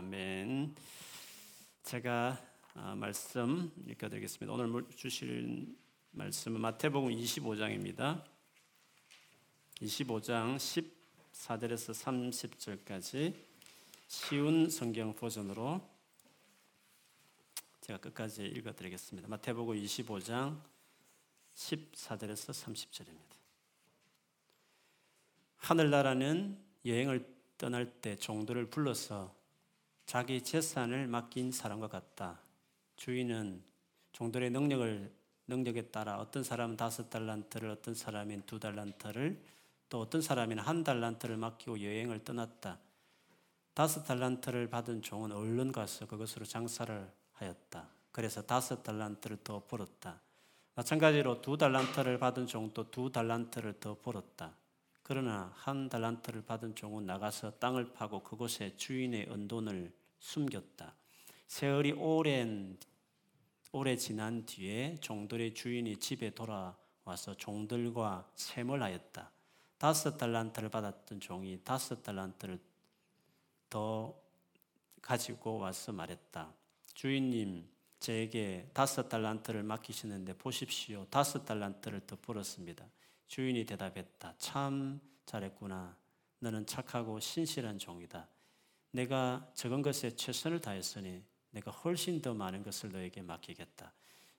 아멘. 제가 아, 말씀 읽어드리겠습니다. 오늘 주실 말씀은 마태복음 25장입니다. 25장 14절에서 30절까지 쉬운 성경 버전으로 제가 끝까지 읽어드리겠습니다. 마태복음 25장 14절에서 30절입니다. 하늘나라는 여행을 떠날 때 종들을 불러서 자기 재산을 맡긴 사람과 같다. 주인은 종들의 능력을 능력에 따라 어떤 사람은 다섯 달란트를 어떤 사람은 두 달란트를 또 어떤 사람은 한 달란트를 맡기고 여행을 떠났다. 다섯 달란트를 받은 종은 얼른 가서 그것으로 장사를 하였다. 그래서 다섯 달란트를 더 벌었다. 마찬가지로 두 달란트를 받은 종도 두 달란트를 더 벌었다. 그러나 한 달란트를 받은 종은 나가서 땅을 파고 그곳에 주인의 은돈을 숨겼다. 세월이 오랜 오래 지난 뒤에 종들의 주인이 집에 돌아와서 종들과 셈을 하였다. 다섯 달란트를 받았던 종이 다섯 달란트를 더 가지고 와서 말했다. 주인님, 제게 다섯 달란트를 맡기시는데 보십시오. 다섯 달란트를 더 벌었습니다. 주인이 대답했다. 참 잘했구나. 너는 착하고 신실한 종이다. 내가 적은 것에 최선을 다했으니 내가 훨씬 더 많은 것을 너에게 맡기겠다.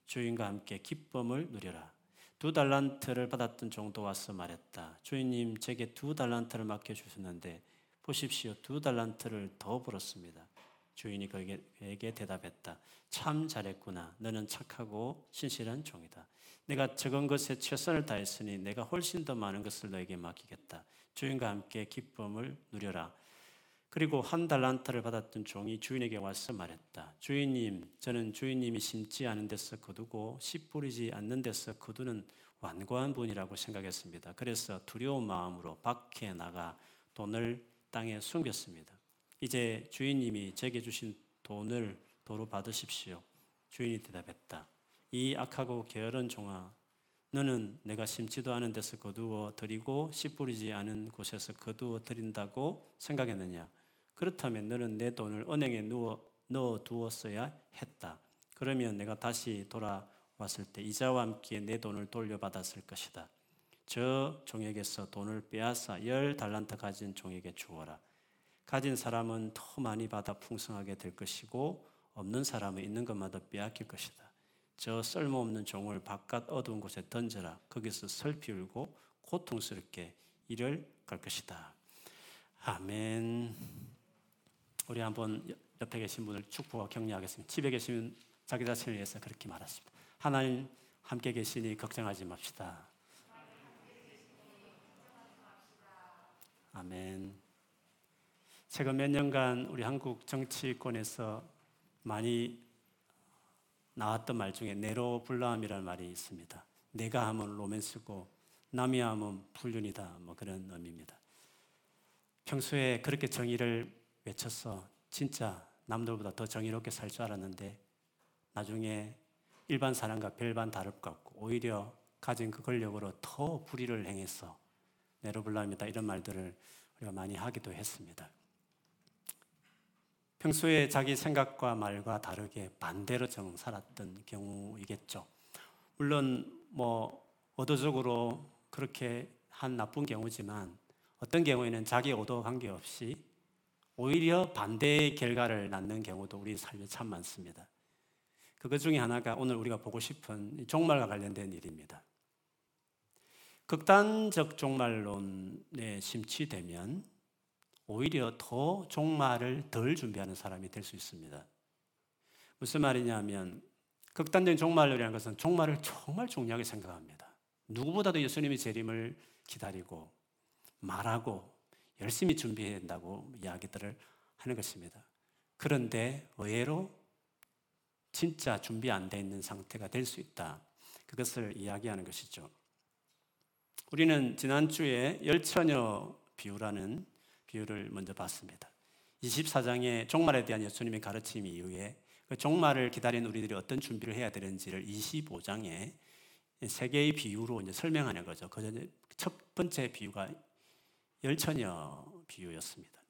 주인과 함께 기쁨을 누려라. 두 달란트를 받았던 종도 와서 말했다. 주인님, 제게 두 달란트를 맡겨주셨는데 보십시오. 두 달란트를 더 벌었습니다. 주인이 그에게 대답했다. 참 잘했구나. 너는 착하고 신실한 종이다. 내가 적은 것에 최선을 다했으니 내가 훨씬 더 많은 것을 너에게 맡기겠다. 주인과 함께 기쁨을 누려라. 그리고 한 달란트를 받았던 종이 주인에게 와서 말했다. 주인님, 저는 주인님이 심지 않은 데서 거두고 씨 뿌리지 않는 데서 거두는 완고한 분이라고 생각했습니다. 그래서 두려운 마음으로 밖에 나가 돈을 땅에 숨겼습니다. 이제 주인님이 제게 주신 돈을 도로 받으십시오. 주인이 대답했다. 이 악하고 게으른 종아, 너는 내가 심지도 않은 데서 거두어 드리고 씨 뿌리지 않은 곳에서 거두어 드린다고 생각했느냐? 그렇다면 너는 내 돈을 은행에 누워, 넣어 두었어야 했다. 그러면 내가 다시 돌아왔을 때 이자와 함께 내 돈을 돌려받았을 것이다. 저 종에게서 돈을 빼앗아 열 달란트 가진 종에게 주어라. 가진 사람은 더 많이 받아 풍성하게 될 것이고 없는 사람은 있는 것마다 빼앗길 것이다. 저 쓸모없는 종을 바깥 어두운 곳에 던져라. 거기서 슬피 울고 고통스럽게 일을 갈 것이다. 아멘. 우리 한번 옆에 계신 분을 축복하고 격려하겠습니다. 집에 계시면 자기 자신을 위해서 그렇게 말하십니다. 하나님 함께 계시니 걱정하지 맙시다. 아멘. 최근 몇 년간 우리 한국 정치권에서 많이 나왔던 말 중에 네로블라함이라는 말이 있습니다. 내가 하면 로맨스고 남이 하면 불륜이다. 뭐 그런 의미입니다. 평소에 그렇게 정의를 외쳐서 진짜 남들보다 더 정의롭게 살 줄 알았는데 나중에 일반 사람과 별반 다를 것 같고 오히려 가진 그 권력으로 더 불의를 행해서 네로블라함이다 이런 말들을 우리가 많이 하기도 했습니다. 평소에 자기 생각과 말과 다르게 반대로 정 살았던 경우이겠죠. 물론 뭐 의도적으로 그렇게 한 나쁜 경우지만 어떤 경우에는 자기 의도 관계없이 오히려 반대의 결과를 낳는 경우도 우리 삶에 참 많습니다. 그것 중에 하나가 오늘 우리가 보고 싶은 종말과 관련된 일입니다. 극단적 종말론에 심취되면 오히려 더 종말을 덜 준비하는 사람이 될 수 있습니다. 무슨 말이냐면 극단적인 종말이라는 것은 종말을 정말 중요하게 생각합니다. 누구보다도 예수님의 재림을 기다리고 말하고 열심히 준비해야 된다고 이야기들을 하는 것입니다. 그런데 의외로 진짜 준비 안 돼 있는 상태가 될 수 있다. 그것을 이야기하는 것이죠. 우리는 지난주에 열처녀 비유라는 비유를 먼저 봤습니다. 24장의 종말에 대한 예수님의 가르침 이후에 그 종말을 기다린 우리들이 어떤 준비를 해야 되는지를 25장에 세 개의 비유로 이제 설명하는 거죠. 그 첫 번째 비유가 열처녀 비유였습니다.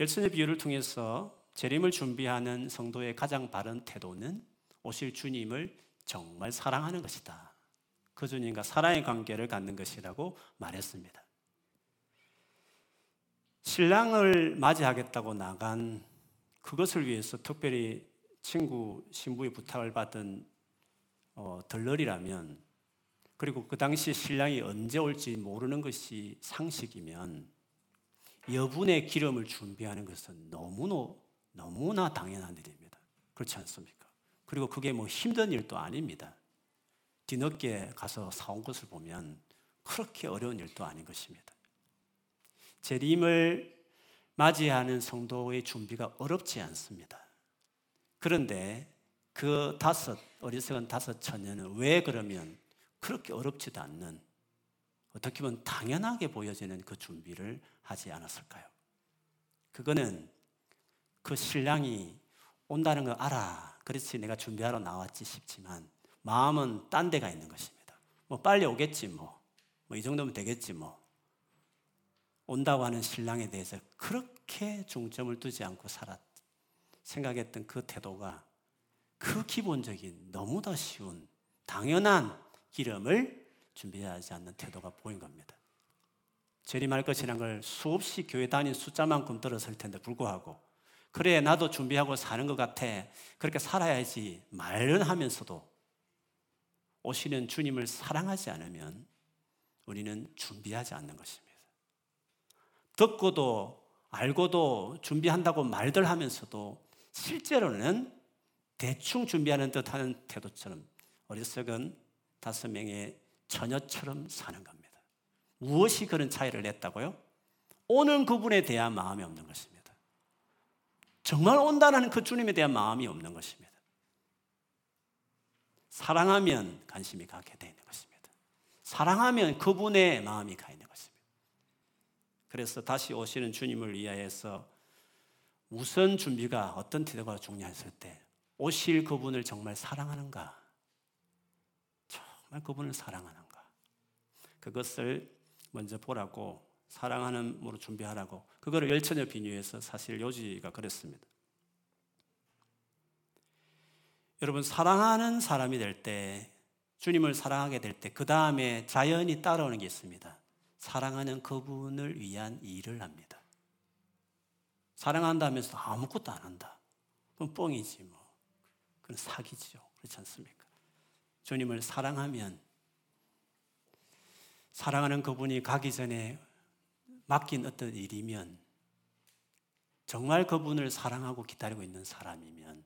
열선의 비유를 통해서 재림을 준비하는 성도의 가장 바른 태도는 오실 주님을 정말 사랑하는 것이다. 그 주님과 사랑의 관계를 갖는 것이라고 말했습니다. 신랑을 맞이하겠다고 나간 그것을 위해서 특별히 친구 신부의 부탁을 받은 어, 덜러리라면 그리고 그 당시 신랑이 언제 올지 모르는 것이 상식이면 여분의 기름을 준비하는 것은 너무나 너무나 당연한 일입니다. 그렇지 않습니까? 그리고 그게 뭐 힘든 일도 아닙니다. 뒤늦게 가서 사온 것을 보면 그렇게 어려운 일도 아닌 것입니다. 재림을 맞이하는 성도의 준비가 어렵지 않습니다. 그런데 그 다섯, 어리석은 다섯 처녀는 왜 그러면 그렇게 어렵지도 않는 어떻게 보면 당연하게 보여지는 그 준비를 하지 않았을까요? 그거는 그 신랑이 온다는 걸 알아. 그렇지 내가 준비하러 나왔지 싶지만 마음은 딴 데가 있는 것입니다. 뭐 빨리 오겠지 뭐. 뭐 이 정도면 되겠지 뭐. 온다고 하는 신랑에 대해서 그렇게 중점을 두지 않고 살았 생각했던 그 태도가 그 기본적인 너무나 쉬운 당연한 기름을 준비하지 않는 태도가 보인 겁니다. 재림할 것이란 걸 수없이 교회 다닌 숫자만큼 들었을 텐데 불구하고 그래 나도 준비하고 사는 것 같아 그렇게 살아야지 말은 하면서도 오시는 주님을 사랑하지 않으면 우리는 준비하지 않는 것입니다. 듣고도 알고도 준비한다고 말들 하면서도 실제로는 대충 준비하는 듯 하는 태도처럼 어리석은 다섯 명의 처녀처럼 사는 겁니다. 무엇이 그런 차이를 냈다고요? 오는 그분에 대한 마음이 없는 것입니다. 정말 온다는 그 주님에 대한 마음이 없는 것입니다. 사랑하면 관심이 가게 되는 것입니다. 사랑하면 그분의 마음이 가 있는 것입니다. 그래서 다시 오시는 주님을 위하여서 우선 준비가 어떤 태도가 중요했을 때 오실 그분을 정말 사랑하는가? 정말 그분을 사랑하는가? 그것을 먼저 보라고 사랑하는 으로 준비하라고 그거를 열처녀 비유해서 사실 요지가 그랬습니다. 여러분 사랑하는 사람이 될 때 주님을 사랑하게 될 때 그 다음에 자연히 따라오는 게 있습니다. 사랑하는 그분을 위한 일을 합니다. 사랑한다면서 아무것도 안 한다. 그럼 뻥이지 뭐. 그건 사기죠. 그렇지 않습니까? 주님을 사랑하면 사랑하는 그분이 가기 전에 맡긴 어떤 일이면 정말 그분을 사랑하고 기다리고 있는 사람이면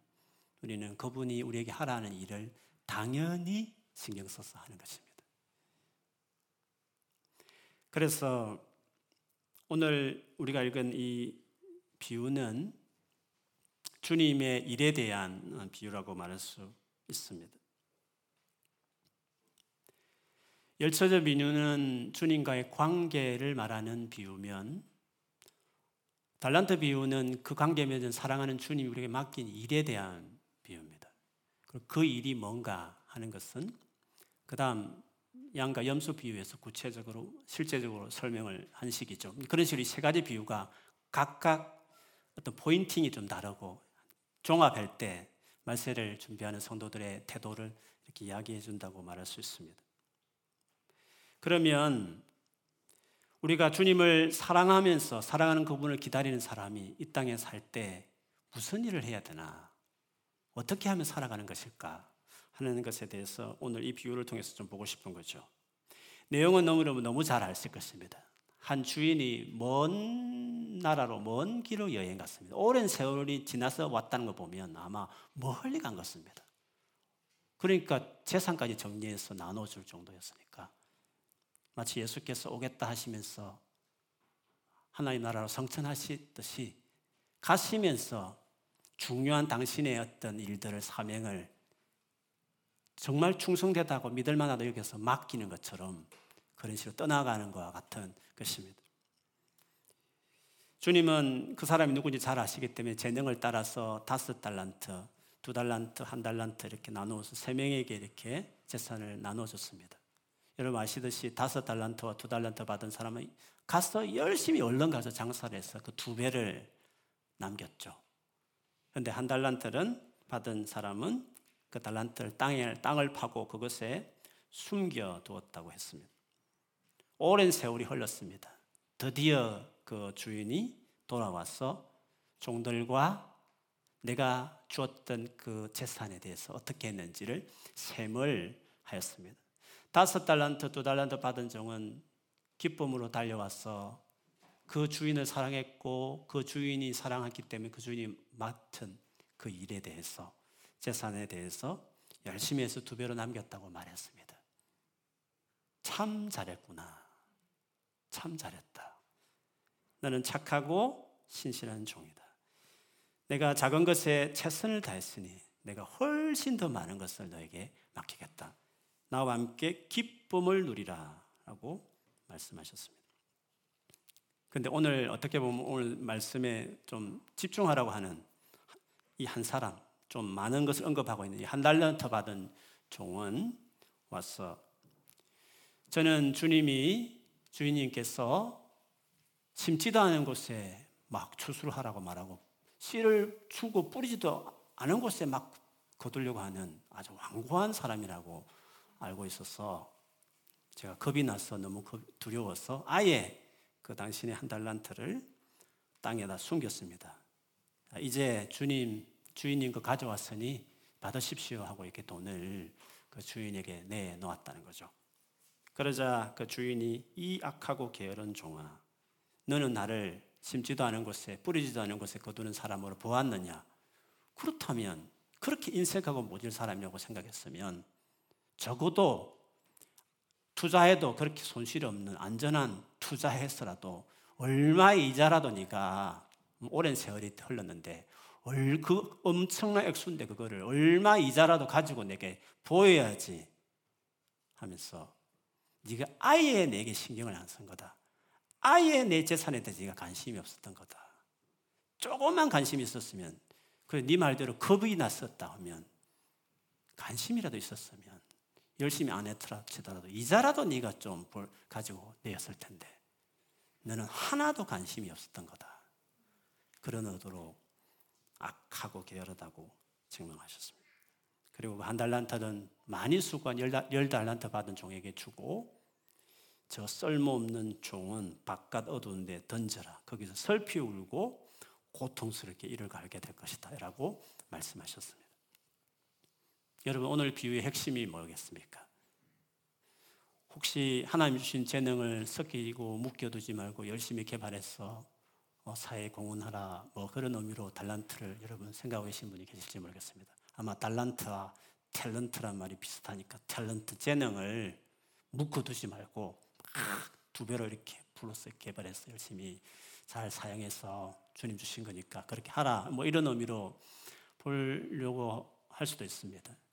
우리는 그분이 우리에게 하라는 일을 당연히 신경 써서 하는 것입니다. 그래서 오늘 우리가 읽은 이 비유는 주님의 일에 대한 비유라고 말할 수 있습니다. 열처저 비유는 주님과의 관계를 말하는 비유면 달란트 비유는 그 관계 맺은 사랑하는 주님이 우리에게 맡긴 일에 대한 비유입니다. 그 일이 뭔가 하는 것은 그 다음 양과 염소 비유에서 구체적으로 실제적으로 설명을 한 식이죠. 그런 식으로 세 가지 비유가 각각 어떤 포인팅이 좀 다르고 종합할 때 말세를 준비하는 성도들의 태도를 이렇게 이야기해 준다고 말할 수 있습니다. 그러면 우리가 주님을 사랑하면서 사랑하는 그분을 기다리는 사람이 이 땅에 살 때 무슨 일을 해야 되나? 어떻게 하면 살아가는 것일까? 하는 것에 대해서 오늘 이 비유를 통해서 좀 보고 싶은 거죠. 내용은 너무 너무 잘 아실 것입니다. 한 주인이 먼 나라로 먼 길로 여행 갔습니다. 오랜 세월이 지나서 왔다는 거 보면 아마 멀리 간 것입니다. 그러니까 재산까지 정리해서 나눠줄 정도였으니까 마치 예수께서 오겠다 하시면서 하나님 나라로 성천하시듯이 가시면서 중요한 당신의 어떤 일들을 사명을 정말 충성되다고 믿을 만하다 여기서 맡기는 것처럼 그런 식으로 떠나가는 것과 같은 것입니다. 주님은 그 사람이 누군지 잘 아시기 때문에 재능을 따라서 다섯 달란트, 두 달란트, 한 달란트 이렇게 나누어서 세 명에게 이렇게 재산을 나눠줬습니다. 여러분 아시듯이 다섯 달란트와 두 달란트 받은 사람은 가서 열심히 얼른 가서 장사를 해서 그 두 배를 남겼죠. 그런데 한 달란트는 받은 사람은 그 달란트를 땅에 땅을 파고 그것에 숨겨 두었다고 했습니다. 오랜 세월이 흘렀습니다. 드디어 그 주인이 돌아와서 종들과 내가 주었던 그 재산에 대해서 어떻게 했는지를 셈을 하였습니다. 다섯 달란트, 두 달란트 받은 종은 기쁨으로 달려와서 그 주인을 사랑했고 그 주인이 사랑했기 때문에 그 주인이 맡은 그 일에 대해서 재산에 대해서 열심히 해서 두 배로 남겼다고 말했습니다. 참 잘했구나. 참 잘했다. 너는 착하고 신실한 종이다. 내가 작은 것에 최선을 다했으니 내가 훨씬 더 많은 것을 너에게 맡기겠다. 나와 함께 기쁨을 누리라. 라고 말씀하셨습니다. 근데 오늘 어떻게 보면 오늘 말씀에 좀 집중하라고 하는 이 한 사람, 좀 많은 것을 언급하고 있는 이 한 달란트 받은 종은 와서 저는 주님이 주인님께서 심지도 않은 곳에 막 추수를 하라고 말하고 씨를 주고 뿌리지도 않은 곳에 막 거두려고 하는 아주 완고한 사람이라고 알고 있어서 제가 겁이 나서 너무 두려워서 아예 그 당신의 한 달란트를 땅에다 숨겼습니다. 이제 주님, 주인님 거 가져왔으니 받으십시오 하고 이렇게 돈을 그 주인에게 내놓았다는 거죠. 그러자 그 주인이 이 악하고 게으른 종아, 너는 나를 심지도 않은 곳에 뿌리지도 않은 곳에 거두는 사람으로 보았느냐? 그렇다면 그렇게 인색하고 모질 사람이라고 생각했으면 적어도 투자해도 그렇게 손실이 없는 안전한 투자해서라도 얼마 이자라도 네가 오랜 세월이 흘렀는데 그 엄청난 액수인데 그거를 얼마 이자라도 가지고 내게 보여야지 하면서 네가 아예 내게 신경을 안 쓴 거다. 아예 내 재산에 대해서 네가 관심이 없었던 거다. 조금만 관심이 있었으면 그래 네 말대로 겁이 났었다 하면 관심이라도 있었으면 열심히 안 했더라 치더라도 이자라도 네가 좀 가지고 내었을 텐데 너는 하나도 관심이 없었던 거다. 그런 의도로 악하고 게으르다고 증명하셨습니다. 그리고 한 달란트는 많이 수고한 열 달란트 받은 종에게 주고 저 쓸모없는 종은 바깥 어두운 데 던져라. 거기서 슬피 울고 고통스럽게 이를 갈게 될 것이다. 라고 말씀하셨습니다. 여러분, 오늘 비유의 핵심이 뭐겠습니까? 혹시 하나님 주신 재능을 섞이고 묶여두지 말고 열심히 개발해서 뭐 사회에 공헌하라 뭐 그런 의미로 달란트를 여러분 생각하고 계신 분이 계실지 모르겠습니다. 아마 달란트와 탤런트란 말이 비슷하니까 탤런트 재능을 묶어두지 말고 두 배로 이렇게 불러서 개발해서 열심히 잘 사용해서 주님 주신 거니까 그렇게 하라 뭐 이런 의미로 보려고 할 수도 있습니다.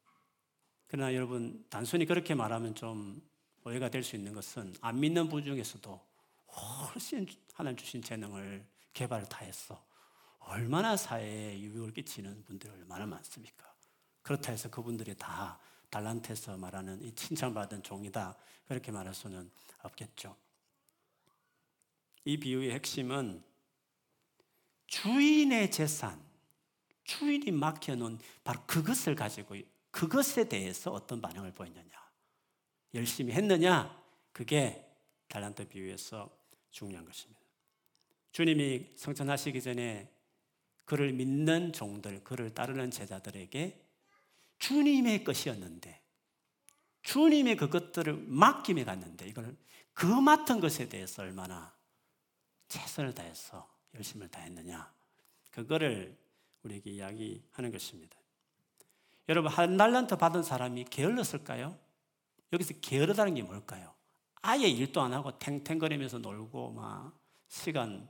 그러나 여러분 단순히 그렇게 말하면 좀 오해가 될 수 있는 것은 안 믿는 분 중에서도 훨씬 하나님 주신 재능을 개발을 다 했어. 얼마나 사회에 유익을 끼치는 분들이 얼마나 많습니까? 그렇다 해서 그분들이 다 달란트에서 말하는 이 칭찬받은 종이다. 그렇게 말할 수는 없겠죠. 이 비유의 핵심은 주인의 재산, 주인이 맡겨놓은 바로 그것을 가지고 그것에 대해서 어떤 반응을 보였느냐. 열심히 했느냐. 그게 달란트 비유에서 중요한 것입니다. 주님이 성천하시기 전에 그를 믿는 종들, 그를 따르는 제자들에게 주님의 것이었는데, 주님의 그것들을 맡김에 갔는데, 이걸 그 맡은 것에 대해서 얼마나 최선을 다해서 열심을 다했느냐. 그거를 우리에게 이야기하는 것입니다. 여러분, 한 달란트 받은 사람이 게을렀을까요? 여기서 게으르다는 게 뭘까요? 아예 일도 안 하고 탱탱거리면서 놀고 막 시간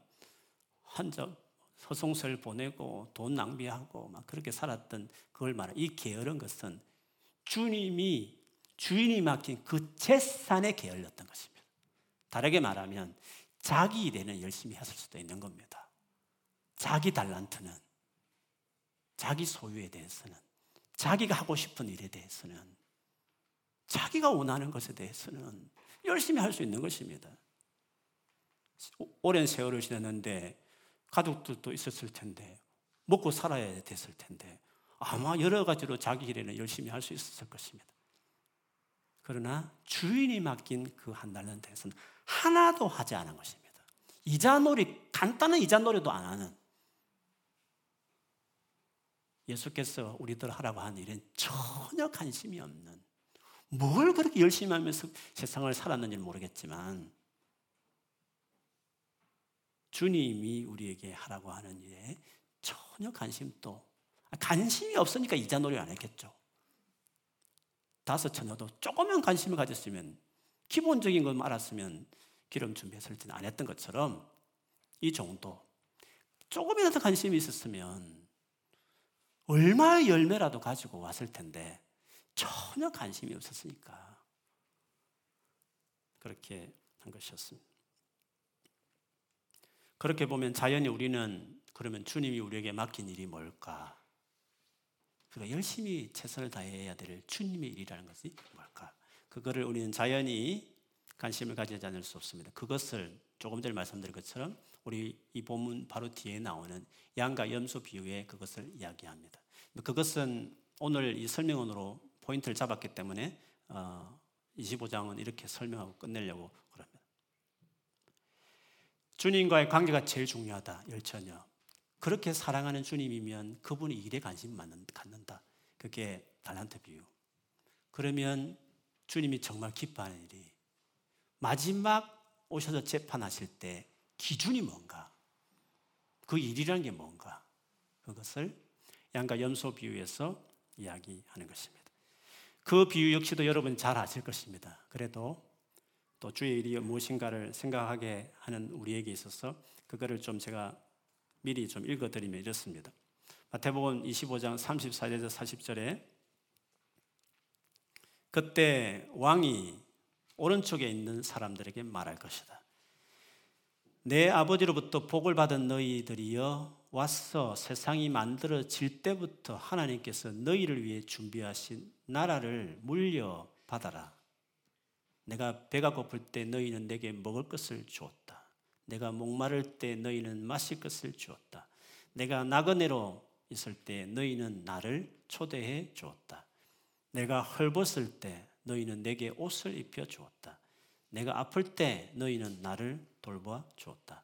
한적 서송서를 보내고 돈 낭비하고 막 그렇게 살았던 그걸 말해. 이 게으른 것은 주님이 주인이 맡긴 그 재산에 게을렸던 것입니다. 다르게 말하면 자기 일에는 열심히 했을 수도 있는 겁니다. 자기 달란트는 자기 소유에 대해서는 자기가 하고 싶은 일에 대해서는 자기가 원하는 것에 대해서는 열심히 할 수 있는 것입니다. 오랜 세월을 지났는데 가족들도 있었을 텐데 먹고 살아야 됐을 텐데 아마 여러 가지로 자기 일에는 열심히 할 수 있었을 것입니다. 그러나 주인이 맡긴 그 한 달은 대해서는 하나도 하지 않은 것입니다. 이자 놀이, 간단한 이자 놀이도 안 하는 예수께서 우리들 하라고 하는 일은 전혀 관심이 없는 뭘 그렇게 열심히 하면서 세상을 살았는지 모르겠지만 주님이 우리에게 하라고 하는 일에 전혀 관심도 관심이 없으니까 이자 놀이 안 했겠죠. 다섯 처녀도 조금만 관심을 가졌으면 기본적인 것만 알았으면 기름 준비했을 때는 안 했던 것처럼 이 정도 조금이라도 관심이 있었으면 얼마의 열매라도 가지고 왔을 텐데 전혀 관심이 없었으니까 그렇게 한 것이었습니다. 그렇게 보면 자연히 우리는 그러면 주님이 우리에게 맡긴 일이 뭘까? 그러니까 열심히 최선을 다해야 될 주님의 일이라는 것이 뭘까? 그거를 우리는 자연히 관심을 가지지 않을 수 없습니다. 그것을 조금 전에 말씀드린 것처럼 우리 이 본문 바로 뒤에 나오는 양과 염소 비유에 그것을 이야기합니다. 그것은 오늘 이 설명원으로 포인트를 잡았기 때문에 25장은 어, 이렇게 설명하고 끝내려고 그럽니다. 주님과의 관계가 제일 중요하다. 열처녀. 그렇게 사랑하는 주님이면 그분이 일에 관심 갖는다. 그게 달란트 비유. 그러면 주님이 정말 기뻐하는 일이 마지막 오셔서 재판하실 때 기준이 뭔가? 그 일이라는 게 뭔가? 그것을 양과 염소 비유에서 이야기하는 것입니다. 그 비유 역시도 여러분 잘 아실 것입니다. 그래도 또 주의 일이 무엇인가를 생각하게 하는 우리에게 있어서 그거를 좀 제가 미리 좀 읽어드리면 이렇습니다. 마태복음 25장 34절에서 40절에 그때 왕이 오른쪽에 있는 사람들에게 말할 것이다. 내 아버지로부터 복을 받은 너희들이여 와서 세상이 만들어질 때부터 하나님께서 너희를 위해 준비하신 나라를 물려받아라. 내가 배가 고플 때 너희는 내게 먹을 것을 주었다. 내가 목마를 때 너희는 마실 것을 주었다. 내가 나그네로 있을 때 너희는 나를 초대해 주었다. 내가 헐벗을 때 너희는 내게 옷을 입혀 주었다. 내가 아플 때 너희는 나를 돌봐 주었다.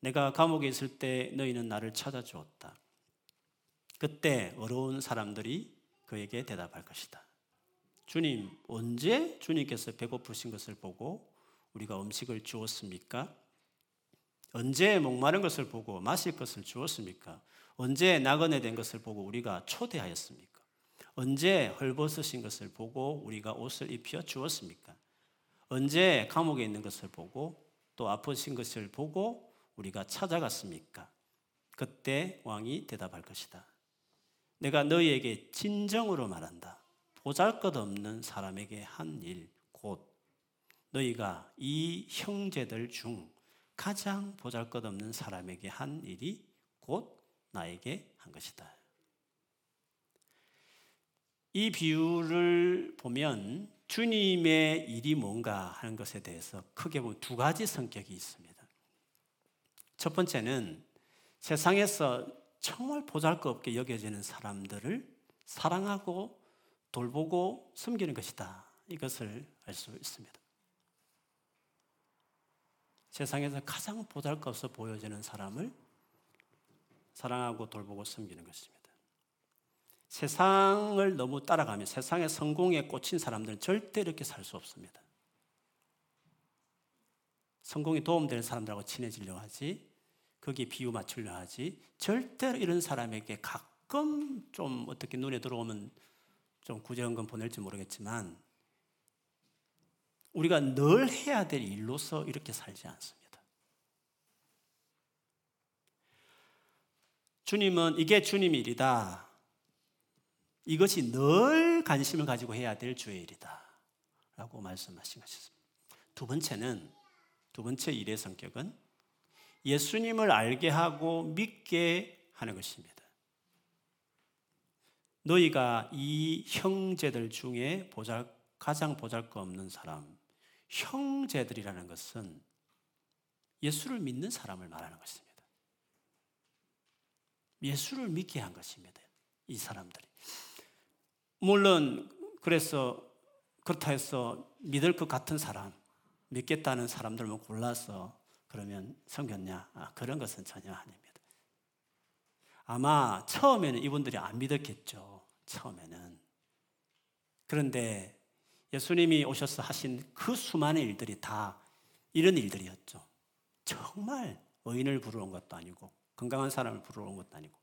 내가 감옥에 있을 때 너희는 나를 찾아 주었다. 그때 어려운 사람들이 그에게 대답할 것이다. 주님, 언제 주님께서 배고프신 것을 보고 우리가 음식을 주었습니까? 언제 목마른 것을 보고 마실 것을 주었습니까? 언제 나그네 된 것을 보고 우리가 초대하였습니까? 언제 헐벗으신 것을 보고 우리가 옷을 입혀 주었습니까? 언제 감옥에 있는 것을 보고 또 아프신 것을 보고 우리가 찾아갔습니까? 그때 왕이 대답할 것이다. 내가 너희에게 진정으로 말한다. 보잘 것 없는 사람에게 한 일, 곧 너희가 이 형제들 중 가장 보잘 것 없는 사람에게 한 일이 곧 나에게 한 것이다. 이 비유를 보면 주님의 일이 뭔가 하는 것에 대해서 크게 보면 두 가지 성격이 있습니다. 첫 번째는 세상에서 정말 보잘 것 없게 여겨지는 사람들을 사랑하고 돌보고 섬기는 것이다. 이것을 알 수 있습니다. 세상에서 가장 보잘것없어 보여지는 사람을 사랑하고 돌보고 섬기는 것입니다. 세상을 너무 따라가면 세상의 성공에 꽂힌 사람들은 절대 이렇게 살 수 없습니다. 성공에 도움되는 사람들하고 친해지려 하지, 거기에 비유 맞추려 하지, 절대로 이런 사람에게 가끔 좀 어떻게 눈에 들어오면 좀 구제헌금 보낼지 모르겠지만 우리가 늘 해야 될 일로서 이렇게 살지 않습니다. 주님은 이게 주님 일이다. 이것이 늘 관심을 가지고 해야 될 주의 일이다. 라고 말씀하신 것이습니다. 두 번째는, 두 번째 일의 성격은 예수님을 알게 하고 믿게 하는 것입니다. 너희가 이 형제들 중에 보잘, 가장 보잘 것 없는 사람, 형제들이라는 것은 예수를 믿는 사람을 말하는 것입니다. 예수를 믿게 한 것입니다. 이 사람들이. 물론 그래서 그렇다 해서 믿을 것 같은 사람, 믿겠다는 사람들만 골라서 그러면 섬겼냐? 아, 그런 것은 전혀 아닙니다. 아마 처음에는 이분들이 안 믿었겠죠. 처음에는. 그런데 예수님이 오셔서 하신 그 수많은 일들이 다 이런 일들이었죠. 정말 의인을 부르는 것도 아니고 건강한 사람을 부르는 것도 아니고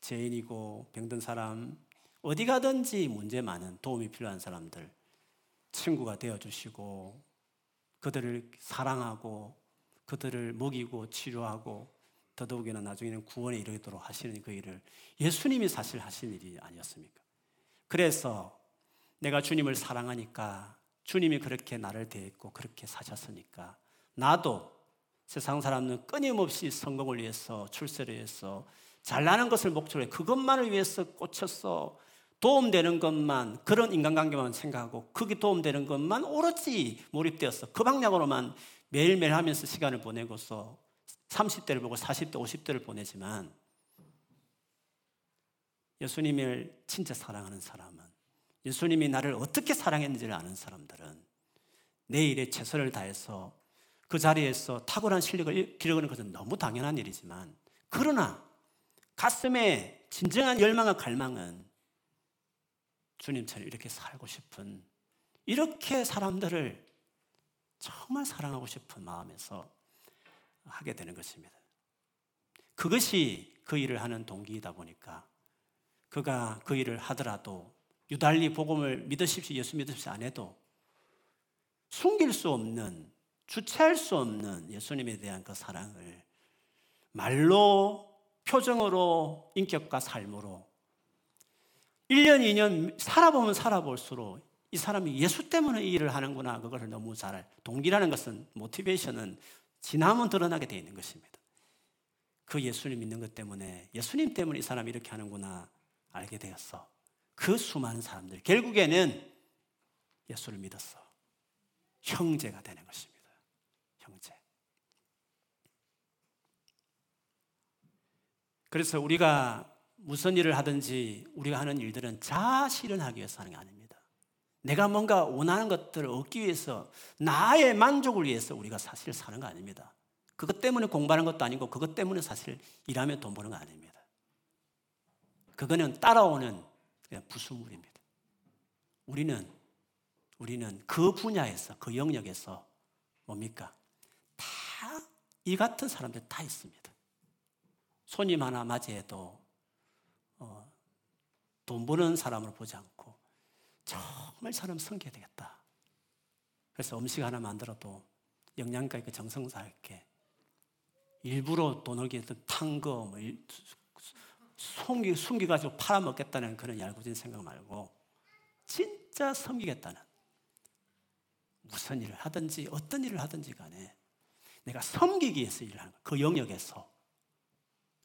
죄인이고 병든 사람 어디 가든지 문제 많은 도움이 필요한 사람들 친구가 되어 주시고 그들을 사랑하고 그들을 먹이고 치료하고 더더욱이나 나중에는 구원에 이르도록 하시는 그 일을 예수님이 사실 하신 일이 아니었습니까? 그래서 내가 주님을 사랑하니까 주님이 그렇게 나를 대했고 그렇게 사셨으니까 나도 세상 사람은 끊임없이 성공을 위해서 출세를 위해서 잘나는 것을 목적으로 해 그것만을 위해서 꽂혔어 도움되는 것만 그런 인간관계만 생각하고 그게 도움되는 것만 오로지 몰입되었어 그 방향으로만 매일매일 하면서 시간을 보내고서 30대를 보고 40대, 50대를 보내지만 예수님을 진짜 사랑하는 사람은 예수님이 나를 어떻게 사랑했는지를 아는 사람들은 내 일에 최선을 다해서 그 자리에서 탁월한 실력을 기르는 것은 너무 당연한 일이지만 그러나 가슴에 진정한 열망과 갈망은 주님처럼 이렇게 살고 싶은 이렇게 사람들을 정말 사랑하고 싶은 마음에서 하게 되는 것입니다. 그것이 그 일을 하는 동기이다 보니까 그가 그 일을 하더라도 유달리 복음을 믿으십시오, 예수 믿으십시오 안 해도 숨길 수 없는, 주체할 수 없는 예수님에 대한 그 사랑을 말로, 표정으로, 인격과 삶으로 1년, 2년 살아보면 살아볼수록 이 사람이 예수 때문에 이 일을 하는구나. 그것을 너무 잘. 동기라는 것은, 모티베이션은 지나면 드러나게 되어 있는 것입니다. 그 예수님 믿는 것 때문에, 예수님 때문에 이 사람이 이렇게 하는구나 알게 되었어. 그 수많은 사람들. 결국에는 예수를 믿었어. 형제가 되는 것입니다. 형제. 그래서 우리가 무슨 일을 하든지 우리가 하는 일들은 자아 실현하기 위해서 하는 게 아닙니다. 내가 뭔가 원하는 것들을 얻기 위해서 나의 만족을 위해서 우리가 사실 사는 거 아닙니다. 그것 때문에 공부하는 것도 아니고 그것 때문에 사실 일하며 돈 버는 거 아닙니다. 그거는 따라오는 부수물입니다. 우리는 우리는 그 분야에서 그 영역에서 뭡니까? 다 이 같은 사람들 다 있습니다. 손님 하나 맞이해도 어, 돈 버는 사람으로 보지 않고 정말 사람 섬겨야 되겠다. 그래서 음식 하나 만들어도 영양가 있게 정성사 있게 일부러 돈 얻기 위해서 탄거 뭐 숨기, 숨기가지고 팔아먹겠다는 그런 얄궂은 생각 말고 진짜 섬기겠다는 무슨 일을 하든지 어떤 일을 하든지 간에 내가 섬기기 위해서 일을 하는 거예요. 그 영역에서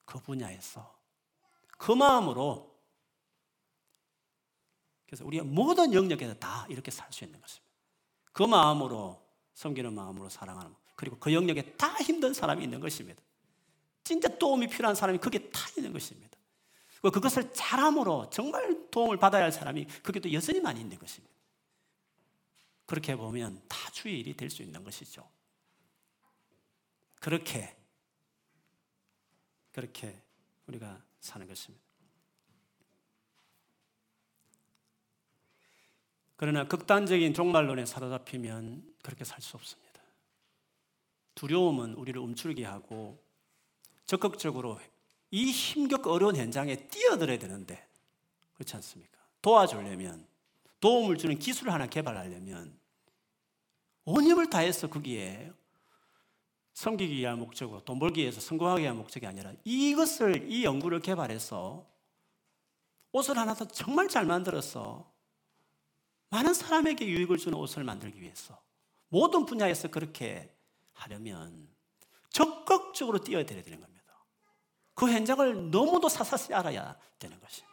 그 분야에서 그 마음으로 그래서 우리가 모든 영역에서 다 이렇게 살 수 있는 것입니다. 그 마음으로 섬기는 마음으로 사랑하는 그리고 그 영역에 다 힘든 사람이 있는 것입니다. 진짜 도움이 필요한 사람이 그게 다 있는 것입니다. 그것을 잘함으로 정말 도움을 받아야 할 사람이 그게 또 여전히 많이 있는 것입니다. 그렇게 보면 다 주의 일이 될 수 있는 것이죠. 그렇게, 그렇게 우리가 사는 것입니다. 그러나 극단적인 종말론에 사로잡히면 그렇게 살 수 없습니다. 두려움은 우리를 움츠리게 하고 적극적으로 이 힘겹고 어려운 현장에 뛰어들어야 되는데 그렇지 않습니까? 도와주려면 도움을 주는 기술을 하나 개발하려면 온 힘을 다해서 거기에 섬기기 위한 목적으로 돈 벌기 위해서 성공하기 위한 목적이 아니라 이것을 이 연구를 개발해서 옷을 하나 더 정말 잘 만들어서 많은 사람에게 유익을 주는 옷을 만들기 위해서 모든 분야에서 그렇게 하려면 적극적으로 뛰어들어야 되는 겁니다. 그 현장을 너무도 사사시 알아야 되는 것입니다.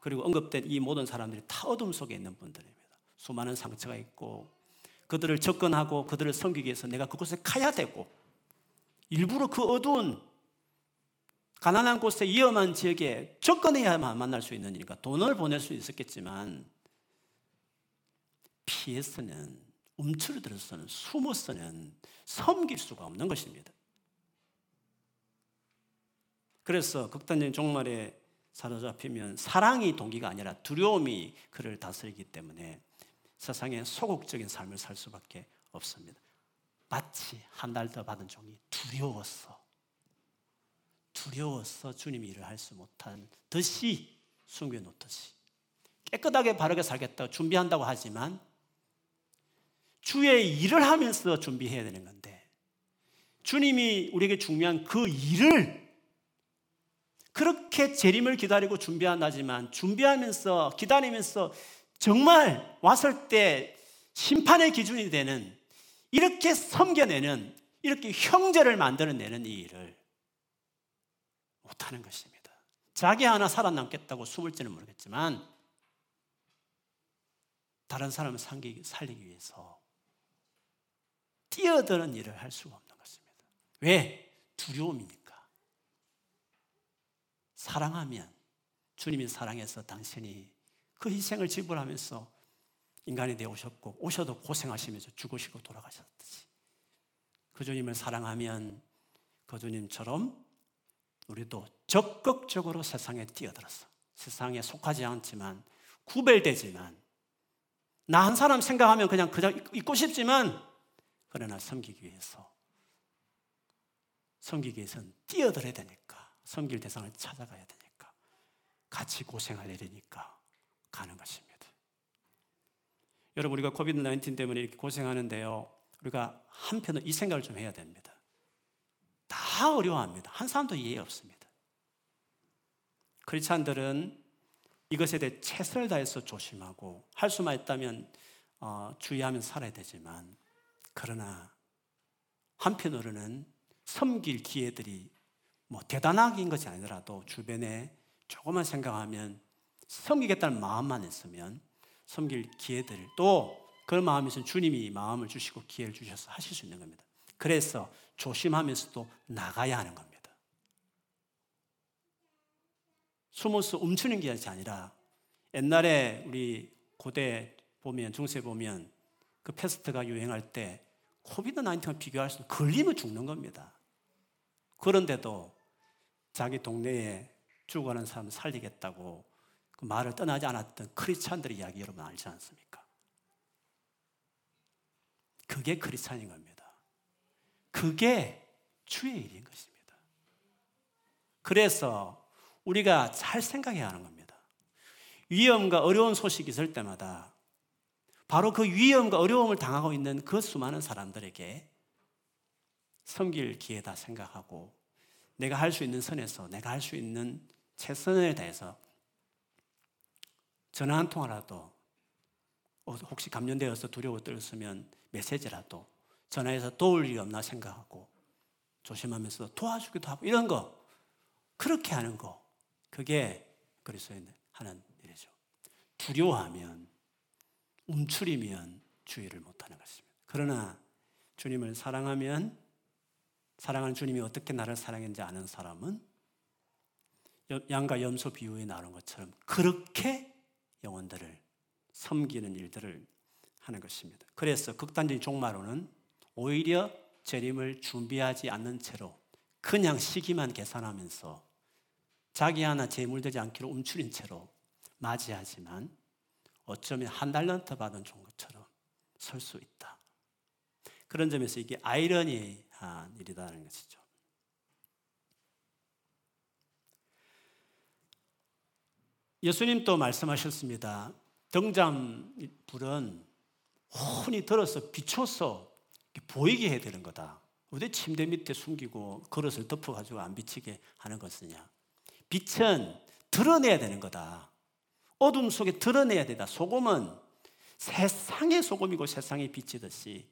그리고 언급된 이 모든 사람들이 다 어둠 속에 있는 분들입니다. 수많은 상처가 있고 그들을 접근하고 그들을 섬기기 위해서 내가 그곳에 가야 되고 일부러 그 어두운 가난한 곳에 위험한 지역에 접근해야만 만날 수 있는 일이니까 돈을 보낼 수 있었겠지만 피해서는 움츠러들어서는 숨어서는 섬길 수가 없는 것입니다. 그래서 극단적인 종말에 사로잡히면 사랑이 동기가 아니라 두려움이 그를 다스리기 때문에 세상에 소극적인 삶을 살 수밖에 없습니다. 마치 한 달 더 받은 종이 두려웠어. 두려워서 주님이 일을 할 수 못한 듯이 숨겨놓듯이 깨끗하게 바르게 살겠다고 준비한다고 하지만 주의 일을 하면서 준비해야 되는 건데 주님이 우리에게 중요한 그 일을 그렇게 재림을 기다리고 준비한다지만 준비하면서 기다리면서 정말 왔을 때 심판의 기준이 되는 이렇게 섬겨내는 이렇게 형제를 만들어내는 이 일을 못하는 것입니다. 자기 하나 살아남겠다고 숨을지는 모르겠지만 다른 사람을 살리기 위해서 뛰어드는 일을 할 수가 없는 것입니다. 왜? 두려움이니까. 사랑하면 주님이 사랑해서 당신이 그 희생을 지불하면서 인간이 되어 오셨고 오셔도 고생하시면서 죽으시고 돌아가셨듯이 그 주님을 사랑하면 그 주님처럼 우리도 적극적으로 세상에 뛰어들어서 세상에 속하지 않지만 구별되지만 나 한 사람 생각하면 그냥 그냥 있고 싶지만 그러나 섬기기 위해서 섬기기 위해서는 뛰어들어야 되니까 섬길 대상을 찾아가야 되니까 같이 고생해야 되니까 가는 것입니다. 여러분 우리가 코비드 19 때문에 이렇게 고생하는데요. 우리가 한편은 이 생각을 좀 해야 됩니다. 다 어려워합니다. 한 사람도 이해 없습니다. 크리스찬들은 이것에 대해 최선을 다해서 조심하고 할 수만 있다면 어, 주의하면서 살아야 되지만 그러나 한편으로는 섬길 기회들이 뭐 대단하긴 것이 아니더라도 주변에 조금만 생각하면 섬기겠다는 마음만 있으면 섬길 기회들 또그 마음이 있으면 주님이 마음을 주시고 기회를 주셔서 하실 수 있는 겁니다. 그래서 조심하면서도 나가야 하는 겁니다. 숨어서 움츠는 게 아니라 옛날에 우리 고대 보면 중세 보면 그 페스트가 유행할 때 COVID 19과 비교할 수 걸리면 죽는 겁니다. 그런데도 자기 동네에 죽어가는 사람 살리겠다고 그 마을 떠나지 않았던 크리스찬들의 이야기 여러분 알지 않습니까? 그게 크리스찬인 겁니다. 그게 주의 일인 것입니다. 그래서 우리가 잘 생각해야 하는 겁니다. 위험과 어려운 소식이 있을 때마다 바로 그 위험과 어려움을 당하고 있는 그 수많은 사람들에게 섬길 기회다 생각하고 내가 할 수 있는 선에서 내가 할 수 있는 최선을 다해서 전화 한 통화라도 어, 혹시 감염되어서 두려워 떨었으면 메시지라도 전화해서 도울 일이 없나 생각하고 조심하면서 도와주기도 하고 이런 거 그렇게 하는 거 그게 그리스도인 하는 일이죠. 두려워하면 움츠리면 주의를 못하는 것입니다. 그러나 주님을 사랑하면 사랑하는 주님이 어떻게 나를 사랑했는지 아는 사람은 양과 염소 비유에 나오는 것처럼 그렇게 영혼들을 섬기는 일들을 하는 것입니다. 그래서 극단적인 종말로는 오히려 재림을 준비하지 않는 채로 그냥 시기만 계산하면서 자기 하나 재물되지 않기로 움츠린 채로 맞이하지만 어쩌면 한 달런트 받은 종것처럼 설 수 있다. 그런 점에서 이게 아이러니 일이다는 것이죠. 예수님도 말씀하셨습니다. 등잔 불은 혼이 들어서 비춰서 보이게 해야 되는 거다. 왜 침대 밑에 숨기고 그릇을 덮어가지고 안 비치게 하는 것이냐? 빛은 드러내야 되는 거다. 어둠 속에 드러내야 되다. 소금은 세상의 소금이고 세상의 빛이듯이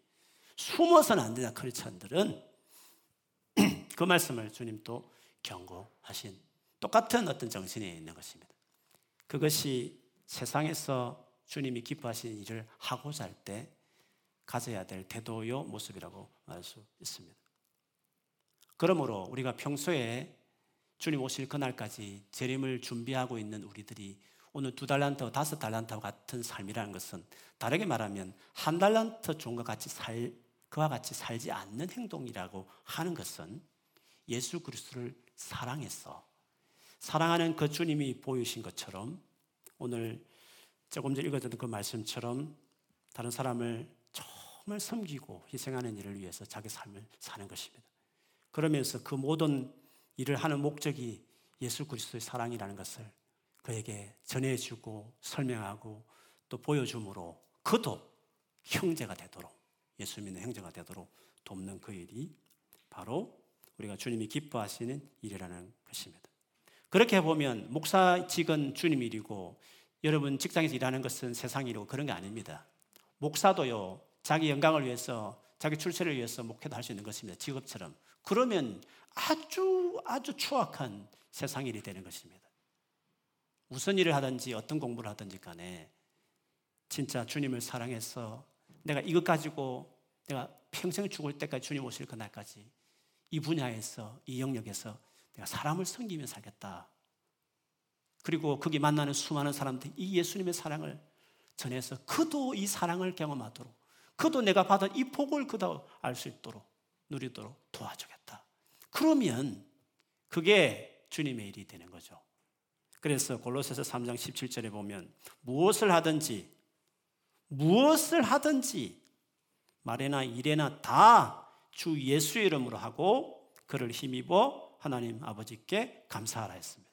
숨어서는 안 된다. 크리스천들은 그 말씀을 주님 또 경고하신 똑같은 어떤 정신이 있는 것입니다. 그것이 세상에서 주님이 기뻐하시는 일을 하고자 할 때 가져야 될 태도요 모습이라고 말할 수 있습니다. 그러므로 우리가 평소에 주님 오실 그날까지 재림을 준비하고 있는 우리들이 오늘 두 달란트, 다섯 달란트와 같은 삶이라는 것은 다르게 말하면 한 달란트 종과 같이 살, 그와 같이 살지 않는 행동이라고 하는 것은 예수 그리스도를 사랑해서 사랑하는 그 주님이 보이신 것처럼 오늘 조금 전에 읽어줬던 그 말씀처럼 다른 사람을 정말 섬기고 희생하는 일을 위해서 자기 삶을 사는 것입니다. 그러면서 그 모든 일을 하는 목적이 예수 그리스도의 사랑이라는 것을 그에게 전해주고 설명하고 또 보여줌으로 그도 형제가 되도록 예수 믿는 형제가 되도록 돕는 그 일이 바로 우리가 주님이 기뻐하시는 일이라는 것입니다. 그렇게 보면 목사직은 주님 일이고 여러분 직장에서 일하는 것은 세상 일이고 그런 게 아닙니다. 목사도요 자기 영광을 위해서 자기 출세를 위해서 목회도 할 수 있는 것입니다. 직업처럼. 그러면 아주 아주 추악한 세상 일이 되는 것입니다. 무슨 일을 하든지 어떤 공부를 하든지 간에 진짜 주님을 사랑해서 내가 이것 가지고 내가 평생 죽을 때까지 주님 오실 그날까지 이 분야에서 이 영역에서 내가 사람을 섬기며 살겠다. 그리고 거기 만나는 수많은 사람들 이 예수님의 사랑을 전해서 그도 이 사랑을 경험하도록 그도 내가 받은 이 복을 그도 알 수 있도록 누리도록 도와주겠다. 그러면 그게 주님의 일이 되는 거죠. 그래서 골로새서 3장 17절에 보면 무엇을 하든지 무엇을 하든지 말이나 일에나 다 주 예수 이름으로 하고 그를 힘입어 하나님 아버지께 감사하라 했습니다.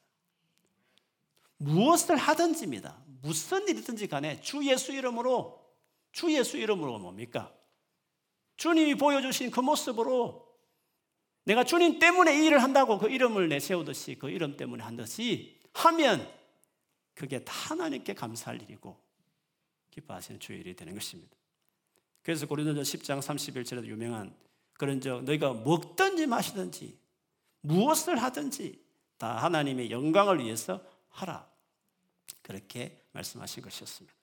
무엇을 하든지입니다. 무슨 일이든지 간에 주 예수 이름으로 주 예수 이름으로 뭡니까? 주님이 보여주신 그 모습으로 내가 주님 때문에 이 일을 한다고 그 이름을 내세우듯이 그 이름 때문에 한 듯이 하면 그게 다 하나님께 감사할 일이고 기뻐하시는 주일이 되는 것입니다. 그래서 고린도전 10장 31절에도 유명한 그런즉 너희가 먹든지 마시든지 무엇을 하든지 다 하나님의 영광을 위해서 하라. 그렇게 말씀하신 것이었습니다.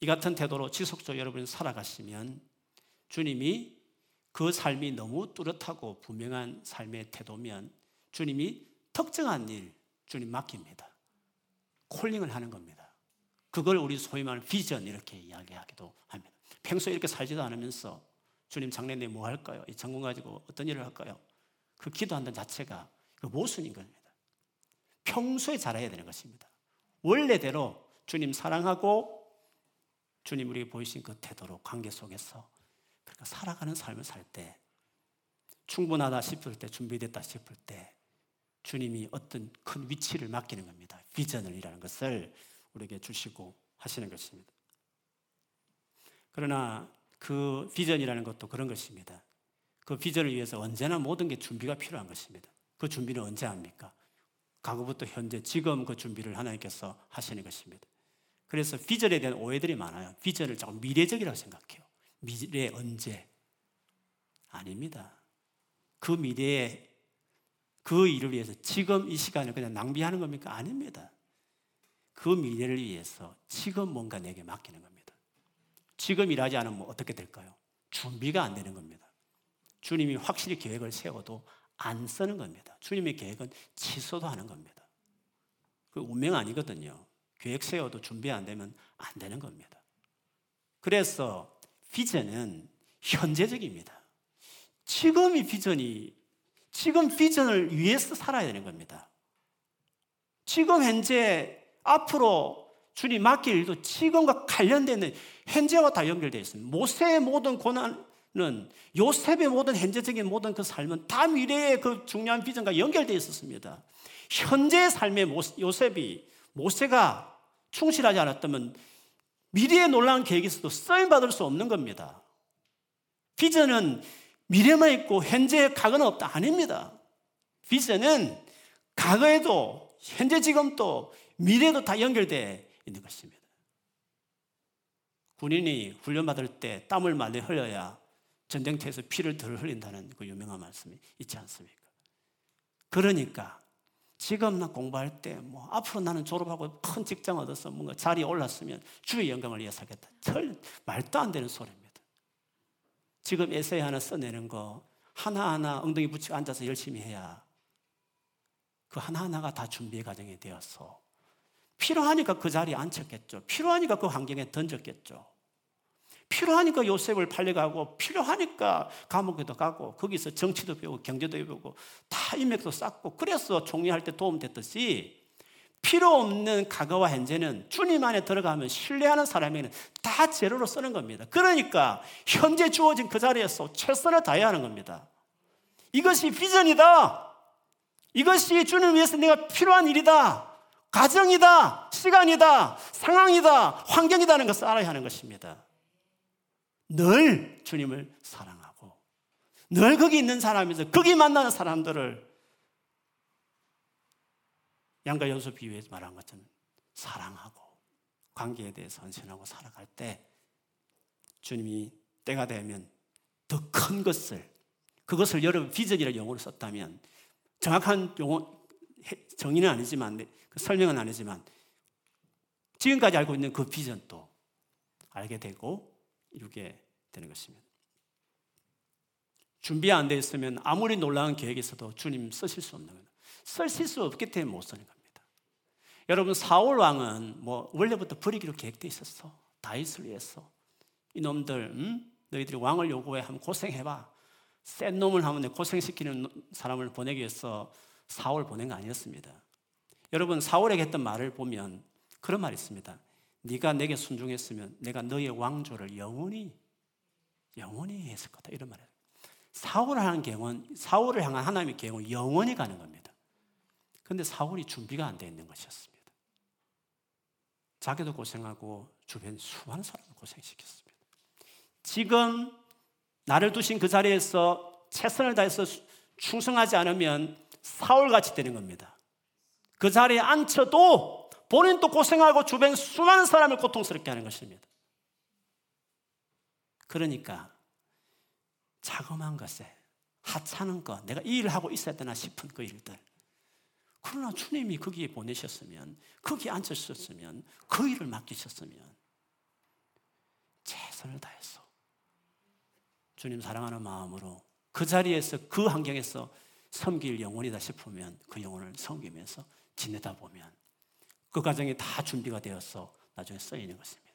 이 같은 태도로 지속적으로 여러분이 살아가시면 주님이 그 삶이 너무 뚜렷하고 분명한 삶의 태도면 주님이 특정한 일 주님 맡깁니다. 콜링을 하는 겁니다. 그걸 우리 소위 말하는 비전 이렇게 이야기하기도 합니다. 평소에 이렇게 살지도 않으면서 주님 장례에 뭐 할까요? 이 장군 가지고 어떤 일을 할까요? 그 기도한다는 자체가 그 모순인 겁니다. 평소에 잘해야 되는 것입니다. 원래대로 주님 사랑하고 주님 우리에게 보이신 그 태도로 관계 속에서 그러니까 살아가는 삶을 살 때 충분하다 싶을 때 준비됐다 싶을 때 주님이 어떤 큰 위치를 맡기는 겁니다. 비전을 이라는 것을 우리에게 주시고 하시는 것입니다. 그러나 그 비전이라는 것도 그런 것입니다. 그 비전을 위해서 언제나 모든 게 준비가 필요한 것입니다. 그 준비는 언제 합니까? 과거부터 현재, 지금 그 준비를 하나님께서 하시는 것입니다. 그래서 비전에 대한 오해들이 많아요. 비전을 자꾸 미래적이라고 생각해요. 미래 언제? 아닙니다. 그 미래에 그 일을 위해서 지금 이 시간을 그냥 낭비하는 겁니까? 아닙니다. 그 미래를 위해서 지금 뭔가 내게 맡기는 겁니다. 지금 일하지 않으면 어떻게 될까요? 준비가 안 되는 겁니다. 주님이 확실히 계획을 세워도 안 쓰는 겁니다. 주님의 계획은 취소도 하는 겁니다. 그 운명 아니거든요. 계획 세워도 준비 안 되면 안 되는 겁니다. 그래서 비전은 현재적입니다. 지금이 비전이 지금 비전을 위해서 살아야 되는 겁니다. 지금 현재 앞으로 주님 맡길 일도 지금과 관련되는 현재와 다 연결되어 있습니다. 모세의 모든 고난, 는 요셉의 모든 현재적인 모든 그 삶은 다 미래의 그 중요한 비전과 연결되어 있었습니다. 현재의 삶의 요셉이 모세가 충실하지 않았다면 미래의 놀라운 계획이 있어도 쓰임 받을 수 없는 겁니다. 비전은 미래만 있고 현재의 과거는 없다. 아닙니다. 비전은 과거에도 현재 지금도 미래도 다 연결되어 있는 것입니다. 군인이 훈련받을 때 땀을 많이 흘려야 전쟁터에서 피를 덜 흘린다는 그 유명한 말씀이 있지 않습니까? 그러니까 지금 나 공부할 때 뭐 앞으로 나는 졸업하고 큰 직장 얻어서 뭔가 자리에 올랐으면 주의 영광을 위해서 하겠다. 절 말도 안 되는 소리입니다. 지금 에세이 하나 써내는 거 하나하나 엉덩이 붙이고 앉아서 열심히 해야 그 하나하나가 다 준비의 과정이 되어서 필요하니까 그 자리에 앉혔겠죠. 필요하니까 그 환경에 던졌겠죠. 필요하니까 요셉을 팔려가고 필요하니까 감옥에도 가고 거기서 정치도 배우고 경제도 배우고 다 인맥도 쌓고 그래서 총리할 때 도움됐듯이 필요 없는 과거와 현재는 주님 안에 들어가면 신뢰하는 사람에게는 다 재료로 쓰는 겁니다. 그러니까 현재 주어진 그 자리에서 최선을 다해야 하는 겁니다. 이것이 비전이다. 이것이 주님 위해서 내가 필요한 일이다. 가정이다. 시간이다. 상황이다. 환경이다는 것을 알아야 하는 것입니다. 늘 주님을 사랑하고 늘 거기 있는 사람에서 거기 만나는 사람들을 양과 연수 비유에서 말한 것처럼 사랑하고 관계에 대해서 헌신하고 살아갈 때 주님이 때가 되면 더 큰 것을 그것을 여러분 비전이라 용어로 썼다면 정확한 용어 정의는 아니지만 그 설명은 아니지만 지금까지 알고 있는 그 비전도 알게 되고 이루게 되는 것입니다. 준비 안 되어 있으면 아무리 놀라운 계획이 있어도 주님 쓰실 수 없는 거예요. 쓰실 수 없기 때문에 못 쓰는 겁니다. 여러분 사울 왕은 뭐 원래부터 버리기로 계획돼 있었어. 다윗을 위해서 이놈들 음? 너희들이 왕을 요구해 하면 고생해봐. 센 놈을 하면 고생시키는 사람을 보내기 위해서 사울 보낸 거 아니었습니다. 여러분 사울에게 했던 말을 보면 그런 말이 있습니다. 네가 내게 순종했으면 내가 너의 왕조를 영원히 영원히 했을 거다 이런 말이에요. 사울을 하는 경우는 사울을 향한 하나님의 계획은 영원히 가는 겁니다. 그런데 사울이 준비가 안 돼 있는 것이었습니다. 자기도 고생하고 주변 수많은 사람을 고생시켰습니다. 지금 나를 두신 그 자리에서 최선을 다해서 충성하지 않으면 사울같이 되는 겁니다. 그 자리에 앉혀도 본인도 고생하고 주변 수많은 사람을 고통스럽게 하는 것입니다. 그러니까 자그마한 것에 하찮은 것, 내가 이 일을 하고 있어야 되나 싶은 그 일들. 그러나 주님이 거기에 보내셨으면, 거기에 앉으셨으면, 그 일을 맡기셨으면, 최선을 다해서 주님 사랑하는 마음으로 그 자리에서 그 환경에서 섬길 영혼이다 싶으면 그 영혼을 섬기면서 지내다 보면 그 과정이 다 준비가 되어서 나중에 쓰이는 것입니다.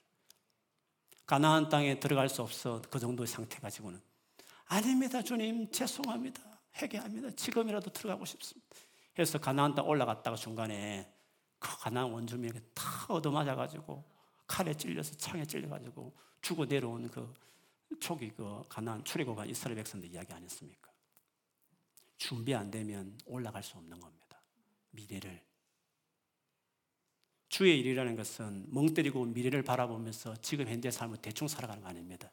가나안 땅에 들어갈 수 없어 그 정도의 상태 가지고는 아닙니다 주님. 죄송합니다. 회개합니다. 지금이라도 들어가고 싶습니다 해서 가나안 땅 올라갔다가 중간에 그 가나안 원주민에게 다 얻어맞아 가지고 칼에 찔려서 창에 찔려 가지고 죽어 내려온 그 초기 그 가나안 출애굽한 이스라엘 백성들 이야기 아니었습니까? 준비 안 되면 올라갈 수 없는 겁니다. 미래를 주의 일이라는 것은 멍 때리고 미래를 바라보면서 지금 현재 삶을 대충 살아가는 거 아닙니다.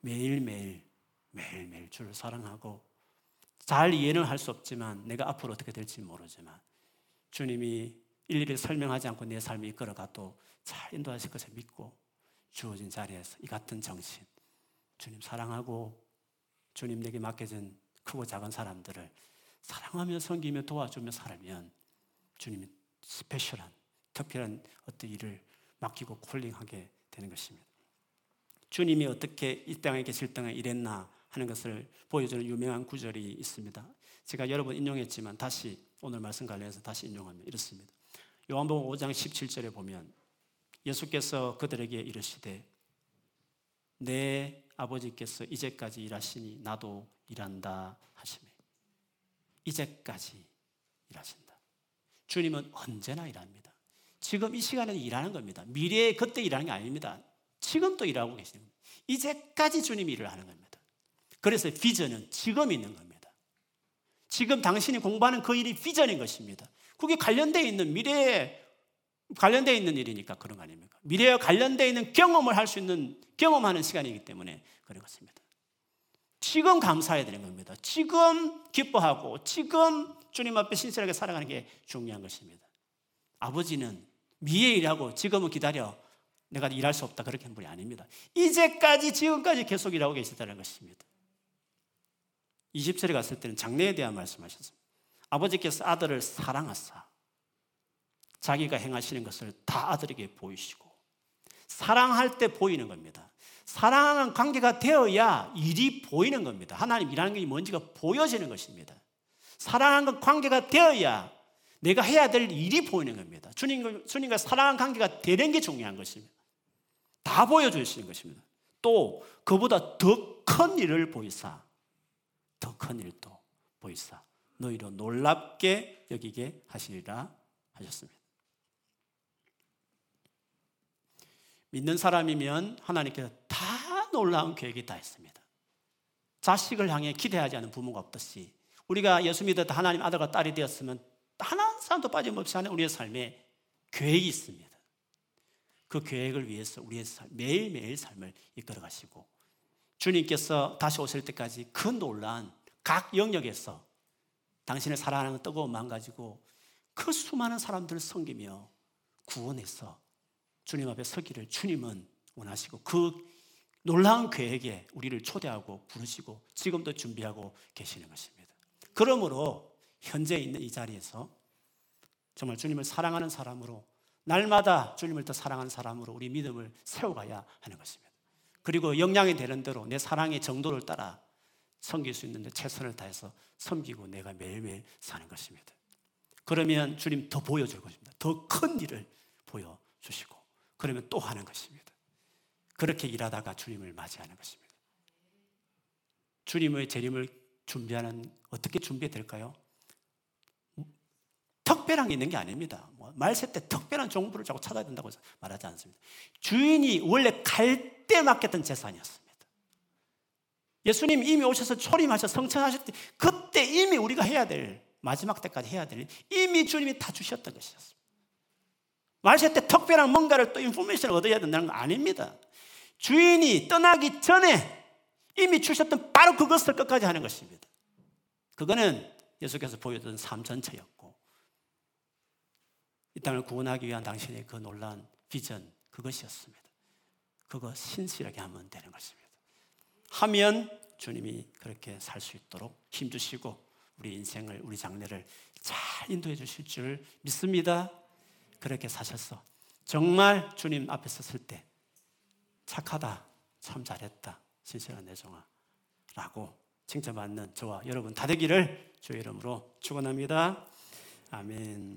매일매일 매일매일 주를 사랑하고 잘 이해는 할 수 없지만 내가 앞으로 어떻게 될지 모르지만 주님이 일일이 설명하지 않고 내 삶을 이끌어가도 잘 인도하실 것을 믿고 주어진 자리에서 이 같은 정신 주님 사랑하고 주님 내게 맡겨진 크고 작은 사람들을 사랑하며 섬기며 도와주며 살면 주님이 스페셜한 특별한 어떤 일을 맡기고 콜링하게 되는 것입니다. 주님이 어떻게 이 땅에 계실 땅에 일했나 하는 것을 보여주는 유명한 구절이 있습니다. 제가 여러 번 인용했지만 다시 오늘 말씀 관련해서 다시 인용하면 이렇습니다. 요한복음 5장 17절에 보면 예수께서 그들에게 이르시되 내 아버지께서 이제까지 일하시니 나도 일한다 하시며 이제까지 일하신다. 주님은 언제나 일합니다. 지금 이 시간에 일하는 겁니다. 미래에 그때 일하는 게 아닙니다. 지금도 일하고 계시는 겁니다. 이제까지 주님이 일을 하는 겁니다. 그래서 비전은 지금 있는 겁니다. 지금 당신이 공부하는 그 일이 비전인 것입니다. 그게 관련되어 있는 미래에 관련되어 있는 일이니까 그런 거 아닙니까? 미래와 관련되어 있는 경험을 할 수 있는 경험하는 시간이기 때문에 그런 것입니다. 지금 감사해야 되는 겁니다. 지금 기뻐하고 지금 주님 앞에 신실하게 살아가는 게 중요한 것입니다. 아버지는 미래 일하고 지금은 기다려 내가 일할 수 없다 그렇게 한 분이 아닙니다. 이제까지 지금까지 계속 일하고 계시다는 것입니다. 20절에 갔을 때는 장래에 대한 말씀하셨습니다. 아버지께서 아들을 사랑하사 자기가 행하시는 것을 다 아들에게 보이시고 사랑할 때 보이는 겁니다. 사랑하는 관계가 되어야 일이 보이는 겁니다. 하나님 일하는 게 뭔지가 보여지는 것입니다. 사랑하는 관계가 되어야 내가 해야 될 일이 보이는 겁니다. 주님, 주님과 사랑하는 관계가 되는 게 중요한 것입니다. 다 보여주시는 것입니다. 또 그보다 더 큰 일을 보이사, 더 큰 일도 보이사, 너희로 놀랍게 여기게 하시리라 하셨습니다. 믿는 사람이면 하나님께서 다 놀라운 계획이 다 있습니다. 자식을 향해 기대하지 않은 부모가 없듯이 우리가 예수 믿었다 하나님 아들과 딸이 되었으면 하나 사람도 빠짐없이 하는 우리의 삶에 계획이 있습니다. 그 계획을 위해서 우리의 삶, 매일매일 삶을 이끌어 가시고 주님께서 다시 오실 때까지 그 놀란 각 영역에서 당신을 사랑하는 뜨거운 마음 가지고 그 수많은 사람들을 섬기며 구원해서 주님 앞에 서기를 주님은 원하시고 그 놀라운 계획에 우리를 초대하고 부르시고 지금도 준비하고 계시는 것입니다. 그러므로 현재 있는 이 자리에서 정말 주님을 사랑하는 사람으로 날마다 주님을 더 사랑하는 사람으로 우리 믿음을 세워가야 하는 것입니다. 그리고 역량이 되는 대로 내 사랑의 정도를 따라 섬길 수 있는데 최선을 다해서 섬기고 내가 매일매일 사는 것입니다. 그러면 주님 더 보여줄 것입니다. 더 큰 일을 보여주시고 그러면 또 하는 것입니다. 그렇게 일하다가 주님을 맞이하는 것입니다. 주님의 재림을 준비하는 어떻게 준비될까요? 특별한 게 있는 게 아닙니다. 뭐 말세 때 특별한 정보를 자꾸 찾아야 된다고 말하지 않습니다. 주인이 원래 갈 때 맡겼던 재산이었습니다. 예수님 이미 오셔서 초림하셔 성천하실 때 그때 이미 우리가 해야 될 마지막 때까지 해야 될 이미 주님이 다 주셨던 것이었습니다. 말세 때 특별한 뭔가를 또 인포메이션을 얻어야 된다는 거 아닙니다. 주인이 떠나기 전에 이미 주셨던 바로 그것을 끝까지 하는 것입니다. 그거는 예수께서 보여준 삶 전체였고 이 땅을 구원하기 위한 당신의 그 놀라운 비전 그것이었습니다. 그거 신실하게 하면 되는 것입니다. 하면 주님이 그렇게 살 수 있도록 힘주시고 우리 인생을 우리 장래를 잘 인도해 주실 줄 믿습니다. 그렇게 사셔서 정말 주님 앞에 섰을 때 착하다, 참 잘했다, 신실한 내 종아 라고 칭찬받는 저와 여러분 다 되기를 주의 이름으로 축원합니다. 아멘.